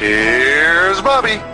Here's Bobby.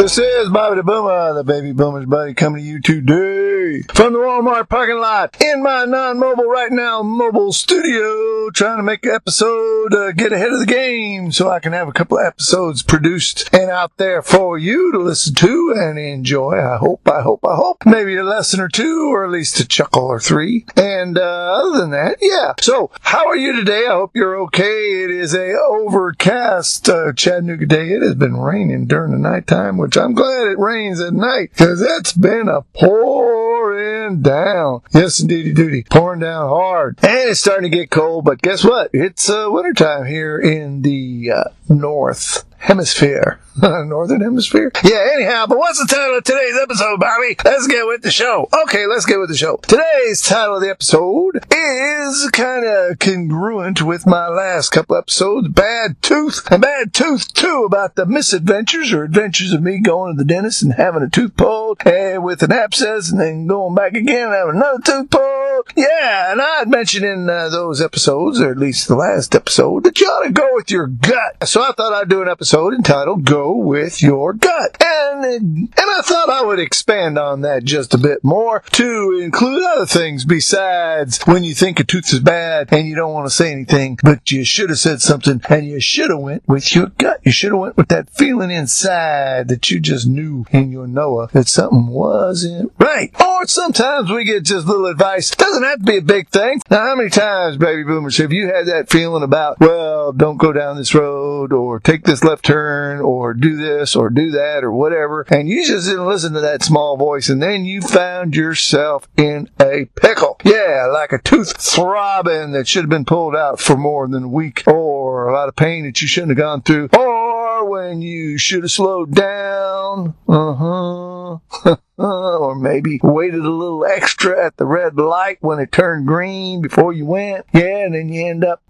This is Bobby the Boomer, the baby boomer's buddy, coming to you today from the Walmart parking lot in my non-mobile right now mobile studio, trying to make an episode, uh, get ahead of the game so I can have a couple of episodes produced and out there for you to listen to and enjoy. I hope, I hope, I hope. Maybe a lesson or two, or at least a chuckle or three. And uh, other than that, yeah. So, how are you today? I hope you're okay. It is a overcast uh, Chattanooga day. It has been raining during the nighttime, which I'm glad it rains at night because it's been a pouring down. Yes, indeedy duty, pouring down hard, and it's starting to get cold. But guess what? It's uh, wintertime here in the uh, north hemisphere. Northern hemisphere? Yeah, anyhow, but what's the title of today's episode, Bobby? Let's get with the show. Okay, let's get with the show. Today's title of the episode is kind of congruent with my last couple episodes, Bad Tooth, and Bad Tooth 2 about the misadventures or adventures of me going to the dentist and having a tooth pulled and with an abscess and then going back again and having another tooth pulled. Yeah, and I had mentioned in uh, those episodes, or at least the last episode, that you ought to go with your gut. So I thought I'd do an episode entitled Go with Your Gut. And, and I thought I would expand on that just a bit more to include other things besides when you think a tooth is bad and you don't want to say anything, but you should have said something and you should have went with your gut. You should have went with that feeling inside that you just knew in your Noah that something wasn't right. Or sometimes we get just little advice. Doesn't have to be a big thing. Now, how many times, baby boomers, have you had that feeling about, well, don't go down this road or take this left turn or do this or do that or whatever, and you just didn't listen to that small voice, and then you found yourself in a pickle. Yeah, like a tooth throbbing that should have been pulled out for more than a week, or a lot of pain that you shouldn't have gone through, or when you should have slowed down. Uh huh. or maybe waited a little extra at the red light when it turned green before you went. Yeah, and then you end up,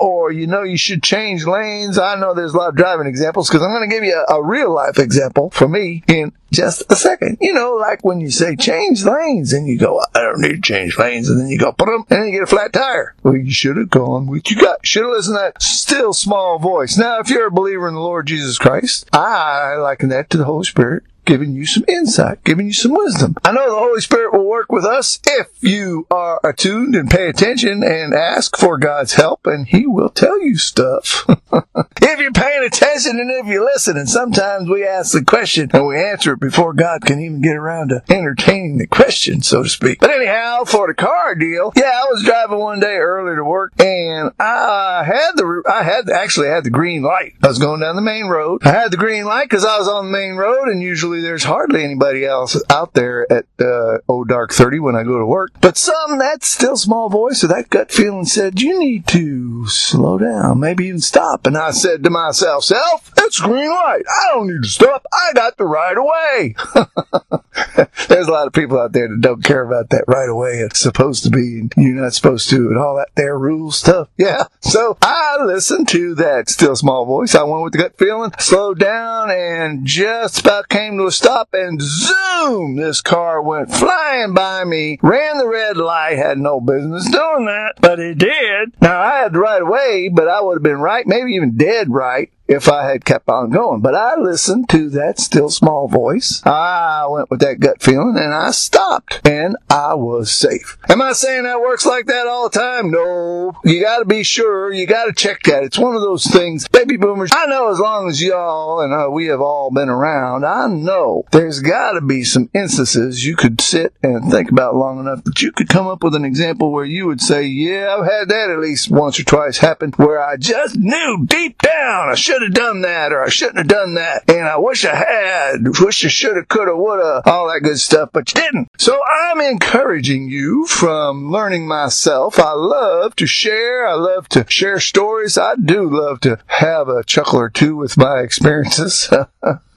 or you know you should change lanes. I know there's a lot of driving examples because I'm going to give you a, a real life example for me in just a second. You know, like when you say change lanes and you go, I don't need to change lanes. And then you go, put them, and then you get a flat tire. Well, you should have gone with you got, should have listened to that still small voice. Now, if you're a believer in the Lord Jesus Christ, I liken that to the Holy Spirit giving you some insight, giving you some wisdom. I know the Holy Spirit will work with us if you are attuned and pay attention and ask for God's help, and He will tell you stuff. if you're paying attention and if you listen, and sometimes we ask the question and we answer it before God can even get around to entertaining the question, so to speak. But anyhow, for the car deal, yeah, I was driving one day early to work, and I had the I had actually had the green light. I was going down the main road. I had the green light because I was on the main road, and usually there's hardly anybody else out there at uh, oh dark 30 when I go to work. But some that still small voice or that gut feeling said, you need to slow down, maybe even stop. And I said to myself, self, it's green light. I don't need to stop. I got the right away. There's a lot of people out there that don't care about that right away. It's supposed to be, and you're not supposed to, and all that there rule stuff. Yeah. So I listened to that still small voice. I went with the gut feeling, slowed down, and just about came to a stop, and zoom, this car went flying by me, ran the red light, had no business doing that, but it did. Now I had the right of way, but I would have been right, maybe even dead right if I had kept on going. But I listened to that still small voice. I went with that gut feeling and I stopped and I was safe. Am I saying that works like that all the time? No. You gotta be sure. You gotta check that. It's one of those things. Baby boomers, I know as long as y'all and uh, we have all been around, I know there's gotta be some instances you could sit and think about long enough that you could come up with an example where you would say, yeah, I've had that at least once or twice happen where I just knew deep down I should should have done that or I shouldn't have done that. And I wish I had, wish I should have, could have, would have, all that good stuff, but you didn't. So I'm encouraging you from learning myself. I love to share. I love to share stories. I do love to have a chuckle or two with my experiences.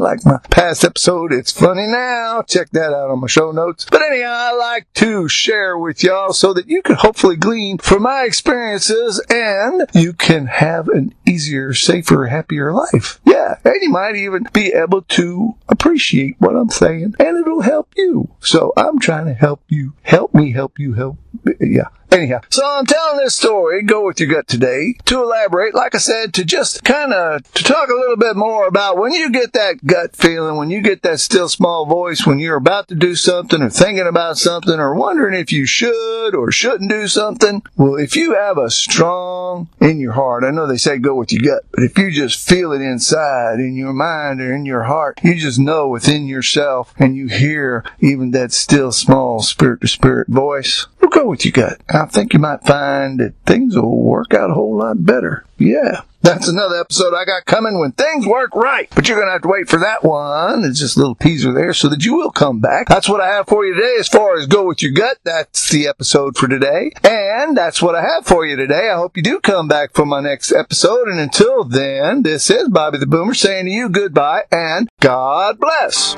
Like my past episode, it's funny now. Check that out on my show notes. But anyhow, I like to share with y'all so that you can hopefully glean from my experiences and you can have an easier, safer, happier life. Yeah, and you might even be able to appreciate what I'm saying and it'll help you. So I'm trying to help you. Help me help you help. Yeah. Anyhow, so I'm telling this story, go with your gut today, to elaborate, like I said, to just kind of, to talk a little bit more about when you get that gut feeling, when you get that still small voice, when you're about to do something or thinking about something or wondering if you should or shouldn't do something. Well, if you have a strong in your heart, I know they say go with your gut, but if you just feel it inside, in your mind or in your heart, you just know within yourself and you hear even that still small spirit to spirit voice, well, go with your gut. I think you might find that things will work out a whole lot better. Yeah. That's another episode I got coming when things work right. But you're going to have to wait for that one. It's just a little teaser there so that you will come back. That's what I have for you today as far as go with your gut. That's the episode for today. And that's what I have for you today. I hope you do come back for my next episode. And until then, this is Bobby the Boomer saying to you goodbye and God bless.